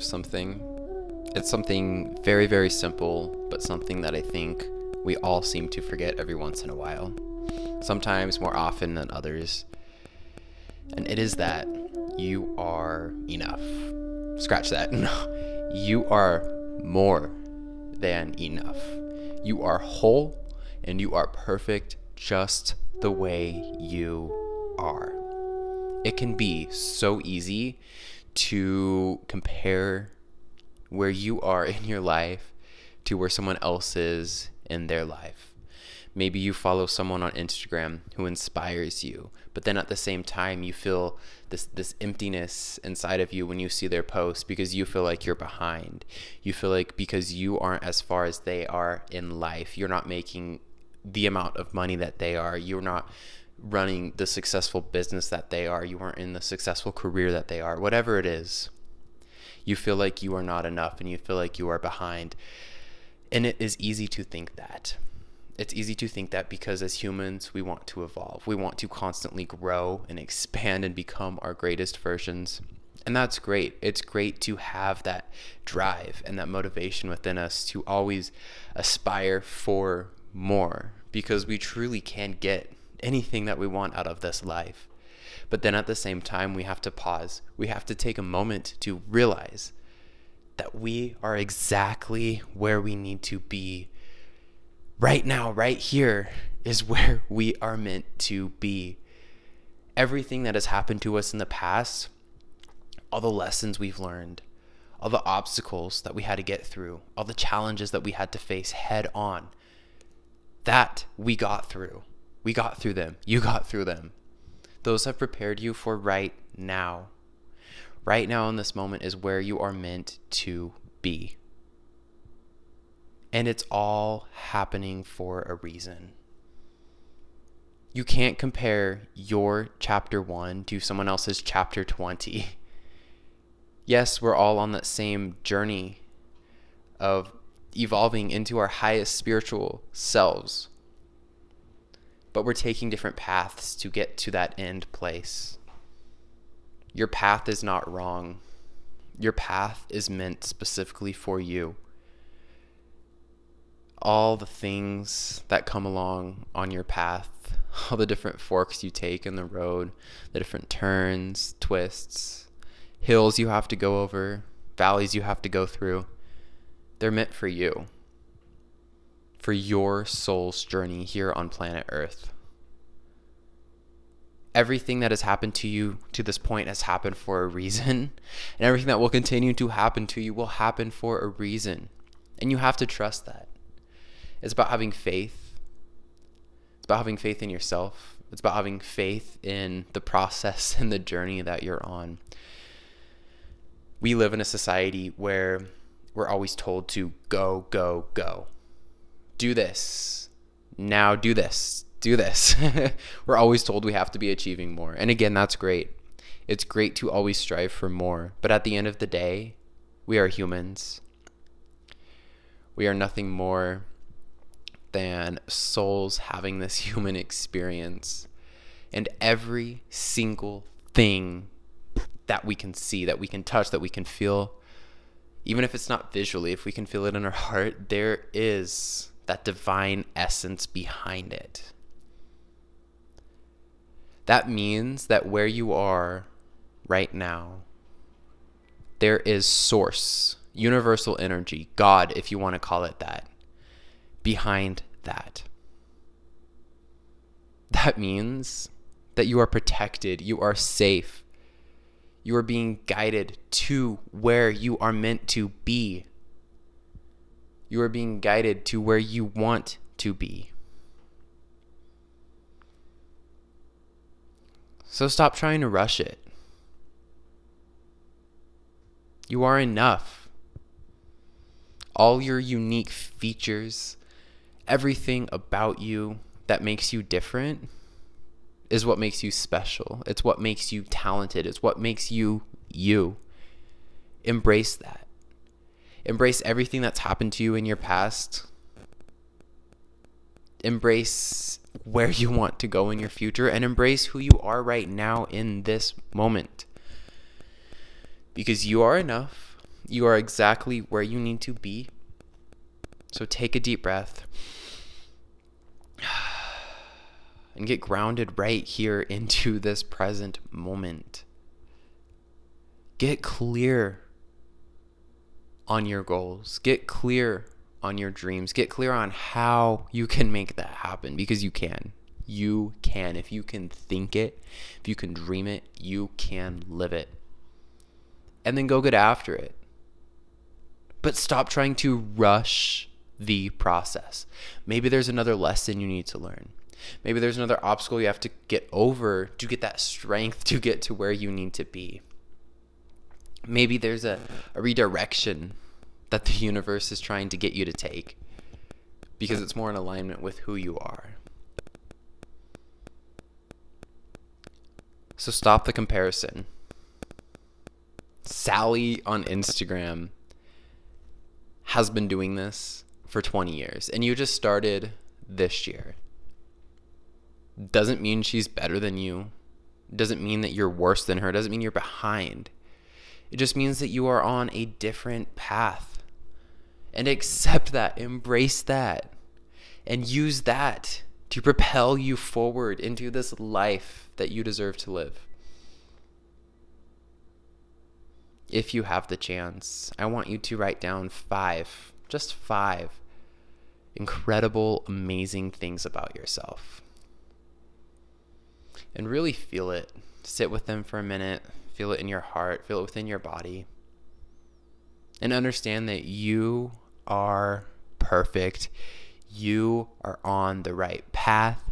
of something. It's something very, very simple, but something that I think we all seem to forget every once in a while. Sometimes more often than others. And it is that you are enough. Scratch that. No. You are more than enough. You are whole and you are perfect just the way you are. It can be so easy to compare where you are in your life to where someone else is in their life. Maybe you follow someone on Instagram who inspires you, but then at the same time you feel this this emptiness inside of you when you see their posts because you feel like you're behind. You feel like because you aren't as far as they are in life, you're not making the amount of money that they are. You're not running the successful business that they are. You aren't in the successful career that they are. Whatever it is, you feel like you are not enough and you feel like you are behind. And it is easy to think that. It's easy to think that because as humans, we want to evolve. We want to constantly grow and expand and become our greatest versions. And that's great. It's great to have that drive and that motivation within us to always aspire for more because we truly can get anything that we want out of this life. But then at the same time, we have to pause. We have to take a moment to realize that we are exactly where we need to be. Right now, right here is where we are meant to be. Everything that has happened to us in the past, all the lessons we've learned, all the obstacles that we had to get through, all the challenges that we had to face head on, that we got through. We got through them. You got through them. Those have prepared you for right now. Right now, in this moment, is where you are meant to be. And it's all happening for a reason. You can't compare your chapter 1 to someone else's chapter 20. Yes, we're all on that same journey of evolving into our highest spiritual selves but we're taking different paths to get to that end place. Your path is not wrong. Your path is meant specifically for you. All the things that come along on your path, all the different forks you take in the road, the different turns, twists, hills you have to go over, valleys you have to go through, they're meant for you for your soul's journey here on planet Earth. Everything that has happened to you to this point has happened for a reason, and everything that will continue to happen to you will happen for a reason. And you have to trust that. It's about having faith. It's about having faith in yourself. It's about having faith in the process and the journey that you're on. We live in a society where we're always told to go, go, go do this. Now do this. Do this. We're always told we have to be achieving more. And again, that's great. It's great to always strive for more. But at the end of the day, we are humans. We are nothing more than souls having this human experience. And every single thing that we can see, that we can touch, that we can feel, even if it's not visually, if we can feel it in our heart, there is that divine essence behind it. That means that where you are right now, there is source, universal energy, God, if you want to call it that, behind that. That means that you are protected, you are safe, you are being guided to where you are meant to be. You are being guided to where you want to be. So stop trying to rush it. You are enough. All your unique features, everything about you that makes you different is what makes you special. It's what makes you talented. It's what makes you you. Embrace that embrace everything that's happened to you in your past. Embrace where you want to go in your future and embrace who you are right now in this moment. Because you are enough. You are exactly where you need to be. So take a deep breath and get grounded right here into this present moment. Get clear on your goals. Get clear on your dreams. Get clear on how you can make that happen because you can. You can. If you can think it, if you can dream it, you can live it. And then go get after it. But stop trying to rush the process. Maybe there's another lesson you need to learn. Maybe there's another obstacle you have to get over to get that strength to get to where you need to be. Maybe there's a, a redirection that the universe is trying to get you to take because it's more in alignment with who you are. So stop the comparison. Sally on Instagram has been doing this for 20 years, and you just started this year. Doesn't mean she's better than you. Doesn't mean that you're worse than her. Doesn't mean you're behind. It just means that you are on a different path. And accept that, embrace that, and use that to propel you forward into this life that you deserve to live. If you have the chance, I want you to write down five, just five incredible, amazing things about yourself. And really feel it. Sit with them for a minute, feel it in your heart, feel it within your body. And understand that you are perfect. You are on the right path,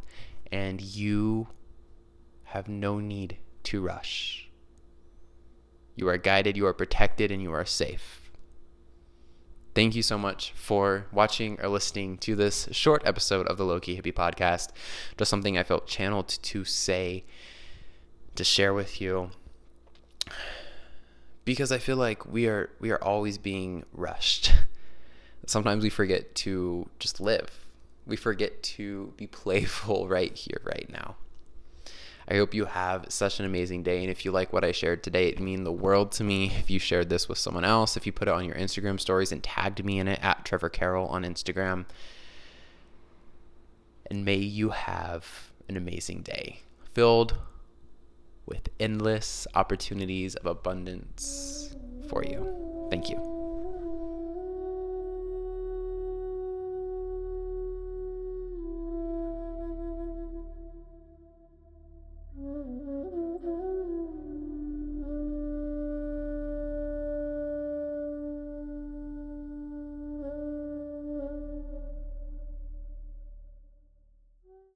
and you have no need to rush. You are guided, you are protected, and you are safe. Thank you so much for watching or listening to this short episode of the Loki Hippie podcast. Just something I felt channeled to say, to share with you because I feel like we are we are always being rushed. Sometimes we forget to just live. We forget to be playful right here, right now. I hope you have such an amazing day. And if you like what I shared today, it mean the world to me. If you shared this with someone else, if you put it on your Instagram stories and tagged me in it at Trevor Carroll on Instagram. And may you have an amazing day filled with endless opportunities of abundance for you. Thank you.